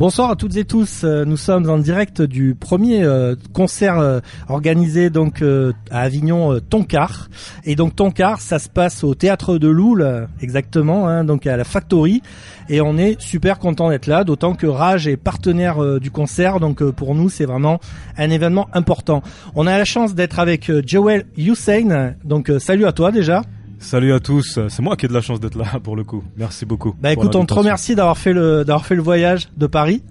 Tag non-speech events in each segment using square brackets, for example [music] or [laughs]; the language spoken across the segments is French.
Bonsoir à toutes et tous. Euh, nous sommes en direct du premier euh, concert euh, organisé donc à Avignon Toncar. Et donc Toncar, ça se passe au théâtre de Loul exactement, hein, donc à la Factory. Et on est super content d'être là, d'autant que Rage est partenaire du concert. Donc pour nous, c'est vraiment un événement important. On a la chance d'être avec Joel Hussein. Donc salut à toi déjà. Salut à tous, c'est moi qui ai de la chance d'être là [laughs] pour le coup. Merci beaucoup. Bah écoute, on te remercie d'avoir fait le d'avoir fait le voyage de Paris.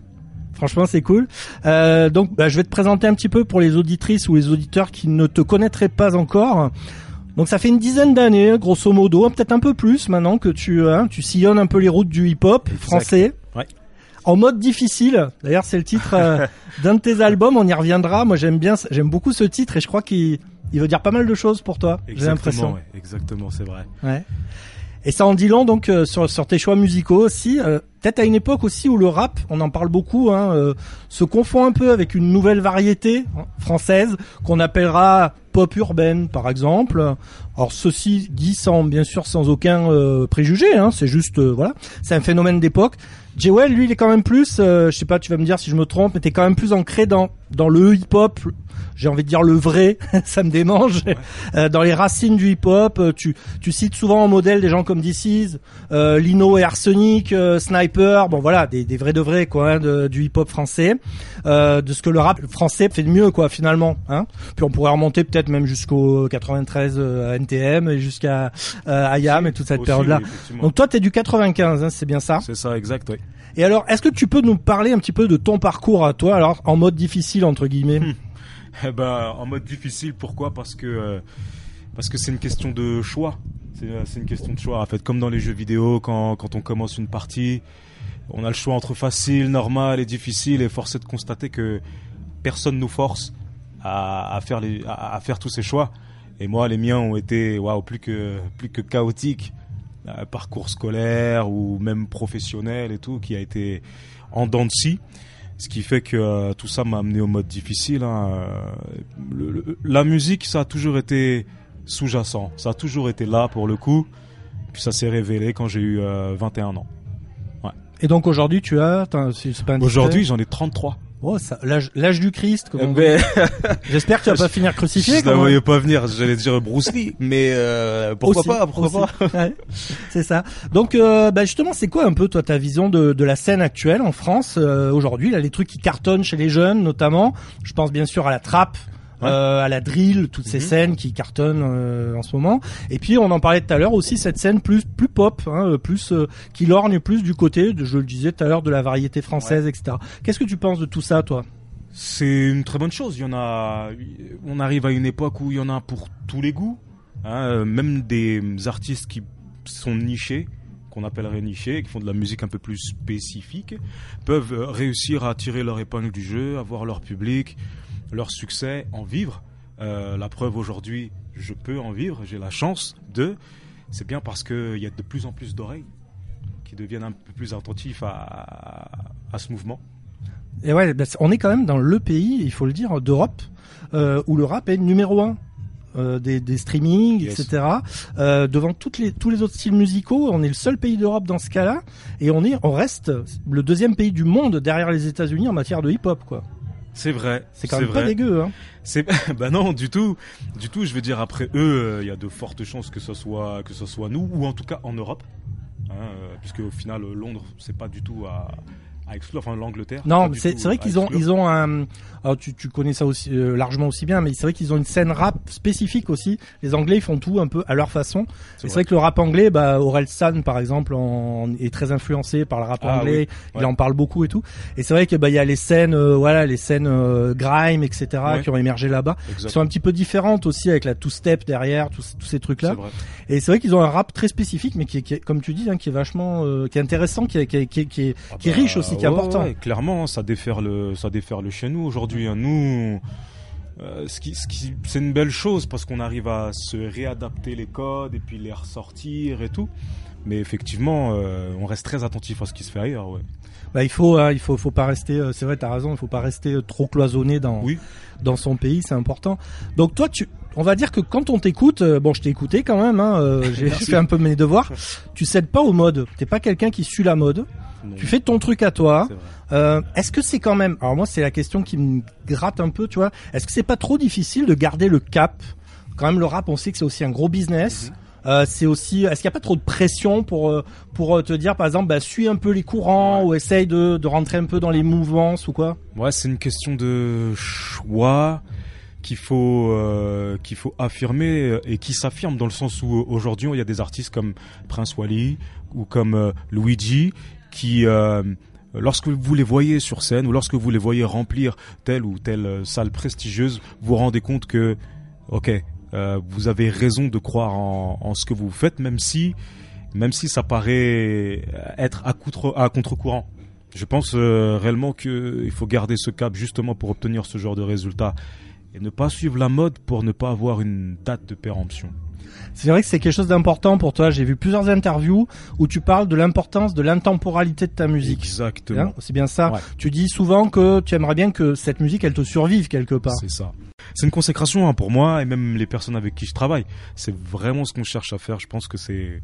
Franchement, c'est cool. Euh, donc, bah, je vais te présenter un petit peu pour les auditrices ou les auditeurs qui ne te connaîtraient pas encore. Donc, ça fait une dizaine d'années, grosso modo, peut-être un peu plus maintenant que tu hein, tu sillonnes un peu les routes du hip-hop français. Ouais. En mode difficile. D'ailleurs, c'est le titre euh, [laughs] d'un de tes albums. On y reviendra. Moi, j'aime bien, j'aime beaucoup ce titre et je crois qu'il il veut dire pas mal de choses pour toi. J'ai l'impression. Ouais, exactement, c'est vrai. Ouais. Et ça en dit long donc euh, sur, sur tes choix musicaux aussi. Euh, Peut-être à une époque aussi où le rap, on en parle beaucoup, hein, euh, se confond un peu avec une nouvelle variété hein, française qu'on appellera pop urbaine par exemple. Alors ceci dit sans bien sûr sans aucun euh, préjugé, hein, c'est juste voilà, c'est un phénomène d'époque. Jewel, lui, il est quand même plus, je sais pas, tu vas me dire si je me trompe, mais t'es quand même plus ancré dans dans le hip-hop, j'ai envie de dire le vrai, [laughs] ça me démange. Euh, dans les racines du hip-hop, euh, tu, tu cites souvent en modèle des gens comme DC's, euh, Lino et Arsenic, euh, Sniper, bon voilà, des, des vrais de vrais quoi, hein, de, du hip-hop français, de ce que le rap français fait de mieux quoi finalement. Hein Puis on pourrait remonter peut-être même jusqu'au 93 NTM et jusqu'à IAM et toute cette période-là. Donc toi t'es du 95, hein, c'est bien ça? C'est ça, exact, oui. Et alors, est-ce que tu peux nous parler un petit peu de ton parcours à toi, alors en mode difficile entre guillemets? Hmm. [laughs] Eh ben, en mode difficile, pourquoi? Parce que euh, parce que c'est une question de choix. Euh, c'est une question de choix. En fait, comme dans les jeux vidéo, quand, quand on commence une partie, on a le choix entre facile, normal et difficile, et force est de constater que personne nous force à, à faire les, à, faire tous ces choix. Et moi, les miens ont été, waouh, plus que plus que chaotiques. Euh, parcours scolaire ou même professionnel et tout, qui a été en dents de scie. Ce qui fait que euh, tout ça m'a amené au mode difficile. Hein. Le, la musique, ça a toujours été sous-jacent. Ça a toujours été là pour le coup. Puis ça s'est révélé quand j'ai eu 21 euh, ans. Ouais. Et donc aujourd'hui, tu as... Aujourd'hui, j'en ai 33. Oh, l'âge du Christ. Ben, J'espère que tu vas pas [laughs] finir crucifié. Je ne voyais pas venir. J'allais dire Bruce Lee, mais euh, pourquoi pas Pourquoi pas C'est ça. Donc, euh, bah justement, c'est quoi un peu toi ta vision de, de la scène actuelle en France euh, aujourd'hui Là, les trucs qui cartonnent chez les jeunes, notamment? Je pense bien sûr à la trappe euh, à la drill, toutes ces mhm. scènes qui cartonnent euh, en ce moment. Et puis on en parlait tout à l'heure aussi cette scène plus plus pop, hein, plus euh, qui lorgne plus du côté, de, je le disais tout à l'heure, de la variété française, etc. Qu'est-ce que tu penses de tout ça, toi? C'est une très bonne chose. Il y en a. On arrive à une époque où il y en a pour tous les goûts. Hein, même des artistes qui sont nichés qu'on appellerait nichés, qui font de la musique un peu plus spécifique, peuvent réussir à tirer leur épingle du jeu, avoir leur public, leur succès, en vivre. Euh, la preuve aujourd'hui, je peux en vivre, j'ai la chance de. C'est bien parce qu'il y a de plus en plus d'oreilles qui deviennent un peu plus attentifs à, à, ce mouvement. Et ouais, bah, on est quand même dans le pays, il faut le dire, d'Europe, euh, où le rap est numéro un. Euh, des, des streamings, etc. Euh, devant toutes les, tous les autres styles musicaux, on est le seul pays d'Europe dans ce cas-là, et on est, on reste le deuxième pays du monde derrière les États-Unis en matière de hip-hop, quoi. C'est vrai. C'est quand même pas dégueu, hein. C'est [laughs] bah non, du tout, du tout. Je veux dire après eux, il y a de fortes chances que ce soit que ce soit nous ou en tout cas en Europe, hein, euh, puisque au final Londres c'est pas du tout à à exclure, enfin l'Angleterre. Non, c'est vrai qu'ils ont ils ont un. Alors tu, tu connais ça aussi euh, largement aussi bien, mais c'est vrai qu'ils ont une scène rap spécifique aussi. Les Anglais ils font tout un peu à leur façon. C'est vrai. que le rap anglais, bah San par exemple, en, est très influencé par le rap ah anglais. Il en parle beaucoup et tout. Et c'est vrai que bah il y a les scènes, euh, voilà, les scènes euh, grime, etc. qui ont émergé là-bas, qui sont un petit peu différentes aussi avec la two step derrière, tous, tous ces trucs là. Et c'est vrai qu'ils ont un rap très spécifique, mais qui est, comme tu dis, hein, qui est vachement, qui est intéressant, qui est, qui est, qui est, qui est, ah bah, riche aussi important. clairement, ça défère le, ça défère le chez nous aujourd'hui. Hein. Nous, euh, ce qui, ce qui, c'est une belle chose parce qu'on arrive à se réadapter les codes et puis les ressortir et tout. Mais effectivement, euh, on reste très attentif à ce qui se fait ailleurs. Ouais. Bah, il faut, hein, il faut, faut pas rester. euh, c'est vrai, t'as raison. Il faut pas rester trop cloisonné dans Oui. dans son pays, c'est important. Donc toi, tu, on va dire que quand on t'écoute, euh, bon, je t'ai écouté quand même. Hein, euh, [laughs] j'ai fait un peu mes devoirs. Tu cèdes pas aux modes. T'es pas quelqu'un qui suit la mode. Non, Tu fais ton truc à toi. Euh, Est-ce que c'est quand même Alors moi, c'est la question qui me gratte un peu, tu vois. Est-ce que c'est pas trop difficile de garder le cap? Quand même, le rap, on sait que c'est aussi un gros business. Euh, c'est aussi. Est-ce qu'il n'y a pas trop de pression pour pour te dire, par exemple, bah, suis un peu les courants ou essaye de, de rentrer un peu dans les mouvances ou quoi? Ouais, c'est une question de choix qu'il faut euh, qu'il faut affirmer euh, et qui s'affirme dans le sens où euh, aujourd'hui il y a des artistes comme Prince Wally ou comme Luigi qui lorsque vous les voyez sur scène ou lorsque vous les voyez remplir telle ou telle salle prestigieuse, vous vous rendez compte que OK, vous avez raison de croire en, ce que vous faites même si même si ça paraît être à contre à contre-courant. Je pense réellement qu'il faut garder ce cap justement pour obtenir ce genre de résultat et ne pas suivre la mode pour ne pas avoir une date de péremption. C'est vrai que c'est quelque chose d'important pour toi. J'ai vu plusieurs interviews où tu parles de l'importance de l'intemporalité de ta musique. Exactement. Hein, c'est bien ça. Ouais. Tu dis souvent que tu aimerais bien que cette musique, elle te survive quelque part. C'est ça. C'est une consécration hein, pour moi et même les personnes avec qui je travaille. C'est vraiment ce qu'on cherche à faire. Je pense que c'est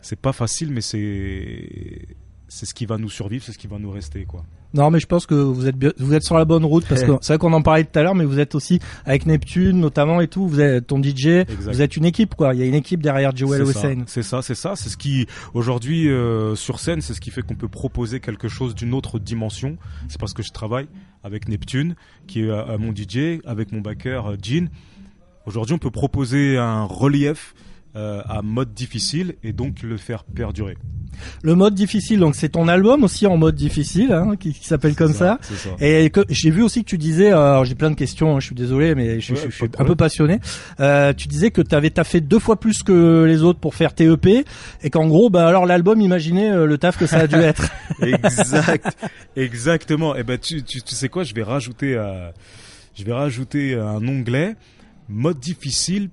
c'est pas facile, mais c'est c'est ce qui va nous survivre, c'est ce qui va nous rester quoi. Non, mais je pense que vous êtes bien- vous êtes sur la bonne route parce que [laughs] c'est vrai qu'on en parlait tout à l'heure, mais vous êtes aussi avec Neptune notamment et tout. Vous êtes ton DJ, Exact. vous êtes une équipe quoi. Il y a une équipe derrière Joel Hossein. C'est ça, c'est ça. C'est ce qui, aujourd'hui, euh, sur scène, c'est ce qui fait qu'on peut proposer quelque chose d'une autre dimension. C'est parce que je travaille avec Neptune, qui est euh, mon DJ, avec mon backer euh, Jean. Aujourd'hui, on peut proposer un relief euh, à mode difficile et donc le faire perdurer. Le mode difficile, donc c'est ton album aussi en mode difficile, hein, qui, qui s'appelle comme ça. C'est ça. Et j'ai vu aussi que tu disais, euh, alors j'ai plein de questions, hein, je suis désolé, mais je, Ouais, je- suis un peu passionné. Euh, tu disais que tu avais taffé deux fois plus que les autres pour faire tes EP, et qu'en gros, bah alors l'album, imaginez euh, le taf que ça a dû [laughs] être. exact, exactement. Et ben tu, tu, tu sais quoi, je vais rajouter, euh, je vais rajouter un onglet mode difficile.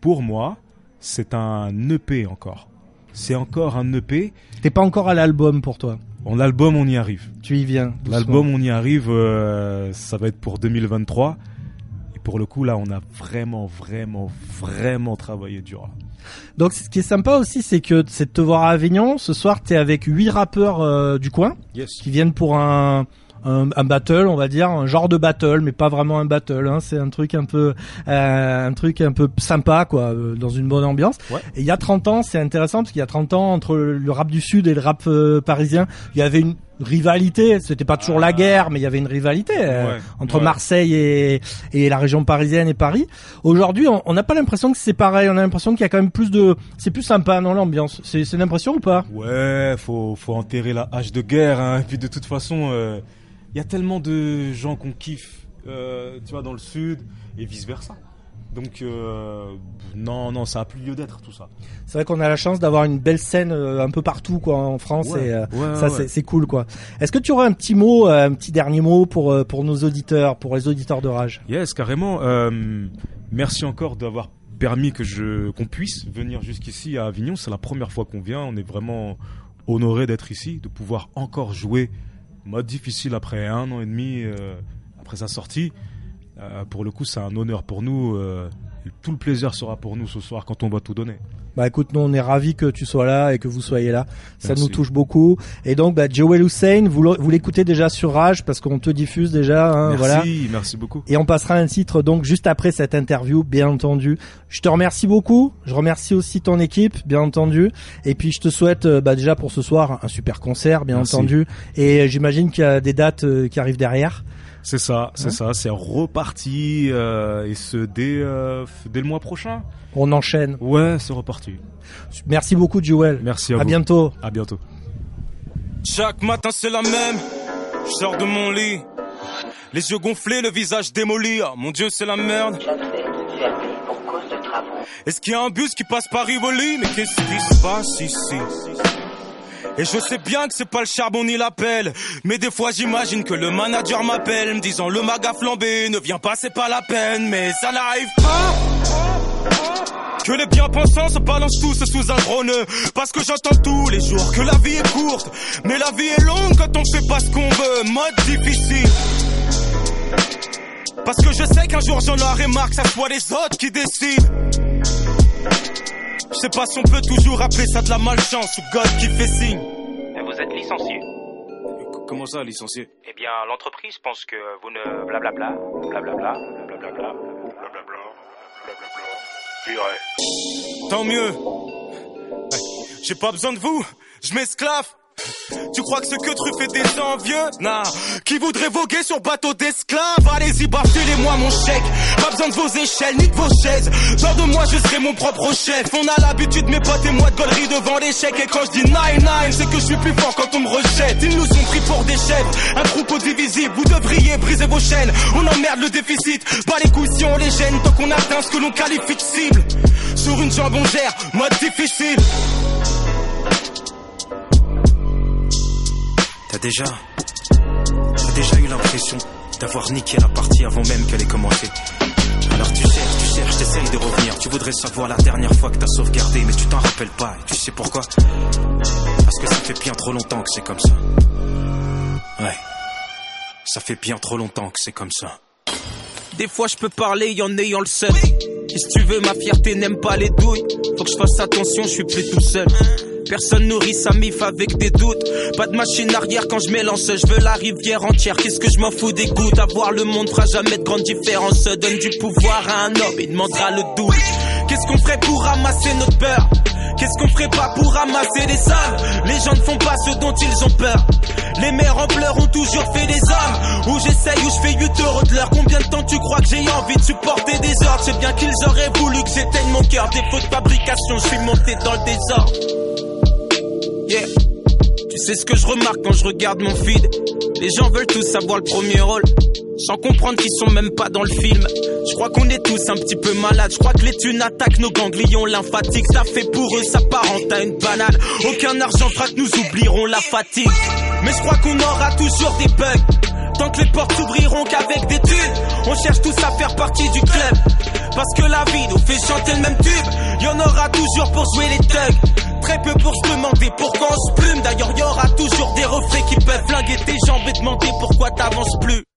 Pour moi, c'est un EP encore. C'est encore un EP. T'es pas encore à l'album pour toi. En album, on y arrive. Tu y viens. L'album, on y arrive. euh, ça va être pour 2023. Et pour le coup, là, on a vraiment, vraiment, vraiment travaillé dur. là. Donc ce qui est sympa aussi, c'est que c'est de te voir à Avignon. Ce soir, t'es avec huit rappeurs euh, du coin Yes. qui viennent pour un, un un battle, on va dire, un genre de battle, mais pas vraiment un battle. Hein. C'est un truc un peu, euh, un truc un peu sympa, quoi, euh, dans une bonne ambiance. Ouais. Et il y a 30 ans, c'est intéressant parce qu'il y a 30 ans entre le rap du sud et le rap euh, parisien, il y avait une rivalité. C'était pas toujours la Ah. guerre, mais il y avait une rivalité euh, Ouais, entre ouais. Marseille et, et la région parisienne et Paris. Aujourd'hui, on on n'a pas l'impression que c'est pareil. On a l'impression qu'il y a quand même plus de, c'est plus sympa dans l'ambiance. C'est c'est l'impression ou pas? Ouais, faut faut enterrer la hache de guerre. Hein. Et puis de toute façon, euh, il y a tellement de gens qu'on kiffe, euh, tu vois, dans le sud et vice versa. Donc euh, non, non, ça a plus lieu d'être tout ça. C'est vrai qu'on a la chance d'avoir une belle scène euh, un peu partout quoi en France Ouais, et euh, ouais, ça ouais. c'est cool quoi. Est-ce que tu aurais un petit mot, un petit dernier mot pour pour nos auditeurs, pour les auditeurs de Rage? Yes, carrément. Merci encore d'avoir permis que je qu'on puisse venir jusqu'ici à Avignon. C'est la première fois qu'on vient. On est vraiment honoré d'être ici, de pouvoir encore jouer mode difficile après un an et demi après sa sortie. Euh, pour le coup, c'est un honneur pour nous. euh, tout le plaisir sera pour nous ce soir quand on va tout donner. Bah écoute, nous on est ravis que tu sois là et que vous soyez là. Ça Merci. nous touche beaucoup. Et donc bah Joel Hussein, vous l'écoutez déjà sur Rage parce qu'on te diffuse déjà. Hein, merci, voilà. merci beaucoup. Et on passera un titre donc juste après cette interview, bien entendu. Je te remercie beaucoup. Je remercie aussi ton équipe, bien entendu. Et puis je te souhaite euh, bah, déjà pour ce soir un super concert, bien Merci. entendu. Et j'imagine qu'il y a des dates qui arrivent derrière. C'est ça, c'est Hein ça, c'est reparti euh, et ce dès euh, dès le mois prochain. On enchaîne. Ouais, c'est reparti. Merci beaucoup, Joel. Merci à, À vous. bientôt. À bientôt. Chaque matin c'est la même, je sors de mon lit, les yeux gonflés, le visage démoli, Ah, mon dieu c'est la merde. John fait fermé pour cause de travaux. Est-ce qu'il y a un bus qui passe par Rivoli? Mais qu'est-ce qui se passe ici? Et je sais bien que c'est pas le charbon ni l'appel Mais des fois j'imagine que le manager m'appelle Me disant le mag a flambé, ne viens pas c'est pas la peine Mais ça n'arrive pas. Que les bien-pensants se balancent tous sous un drone Parce que j'entends tous les jours que la vie est courte Mais la vie est longue quand on fait pas ce qu'on veut Mode difficile. Parce que je sais qu'un jour j'en aurai marre que ça soit les autres qui décident Je sais pas si on peut toujours appeler ça de la malchance ou God qui fait signe. Vous êtes licencié. Comment ça licencié? Eh bien, l'entreprise pense que vous ne blablabla, blablabla, blablabla, blablabla, blablabla. Tant mieux. Ouais, J'ai pas besoin de vous, je m'esclave tu crois que ce que Truff est des envieux Nah, qui voudrait voguer sur bateau d'esclaves? Allez-y, baftez-les-moi mon chèque. Pas besoin de vos échelles ni de vos chaises. Dans de moi, je serai mon propre chef. On a l'habitude, mes potes et moi, de gaulerie devant l'échec. Et quand je dis nine nine, c'est que je suis plus fort quand on me rejette. Ils nous ont pris pour des chèvres Un troupeau divisible, vous devriez briser vos chaînes. On emmerde le déficit, pas les couilles si on les gêne. Tant qu'on atteint ce que l'on qualifie de cible. Sur une jambongère, mode difficile T'as déjà. Déjà eu l'impression d'avoir niqué la partie avant même qu'elle ait commencé. Alors tu cherches, tu cherches, t'essayes de revenir. Tu voudrais savoir la dernière fois que t'as sauvegardé, mais tu t'en rappelles pas. Et tu sais pourquoi? Parce que ça fait bien trop longtemps que c'est comme ça. Ouais. Ça fait bien trop longtemps que c'est comme ça. Des fois je peux parler en ayant le seul. Et si tu veux, ma fierté n'aime pas les douilles. Faut que je fasse attention, je suis plus tout seul. Personne nourrit sa mif avec des doutes. Pas de machine arrière quand je m'élance. Je veux la rivière entière. Qu'est-ce que je m'en fous des gouttes Avoir le monde fera jamais de grande différence. Donne du pouvoir à un homme, il demandera le double. Qu'est-ce qu'on ferait pour ramasser notre peur? Qu'est-ce qu'on ferait pas pour ramasser les sommes Les gens ne font pas ce dont ils ont peur. Les mères en pleurs ont toujours fait des hommes. Où j'essaye, où je fais 8 euros de l'heure. Combien de temps tu crois que j'ai envie de supporter des ordres? C'est bien qu'ils auraient voulu que j'éteigne mon cœur. Défaut de fabrication, je suis monté dans le désordre. Yeah. Tu sais ce que je remarque quand je regarde mon feed? Les gens veulent tous avoir le premier rôle sans comprendre qu'ils sont même pas dans le film. Je crois qu'on est tous un petit peu malades. Je crois que les thunes attaquent nos ganglions lymphatiques. Ça fait pour eux, ça parente à une banane. Aucun argent fera que nous oublierons la fatigue. Mais je crois qu'on aura toujours des bugs. Tant que les portes s'ouvriront qu'avec des thunes, on cherche tous à faire partie du club. Parce que la vie nous fait chanter le même tube. Y aura toujours pour jouer les thugs. Très peu pour se demander pourquoi on se plume. D'ailleurs, y aura toujours des refrains qui peuvent flinguer tes jambes et demander pourquoi t'avances plus.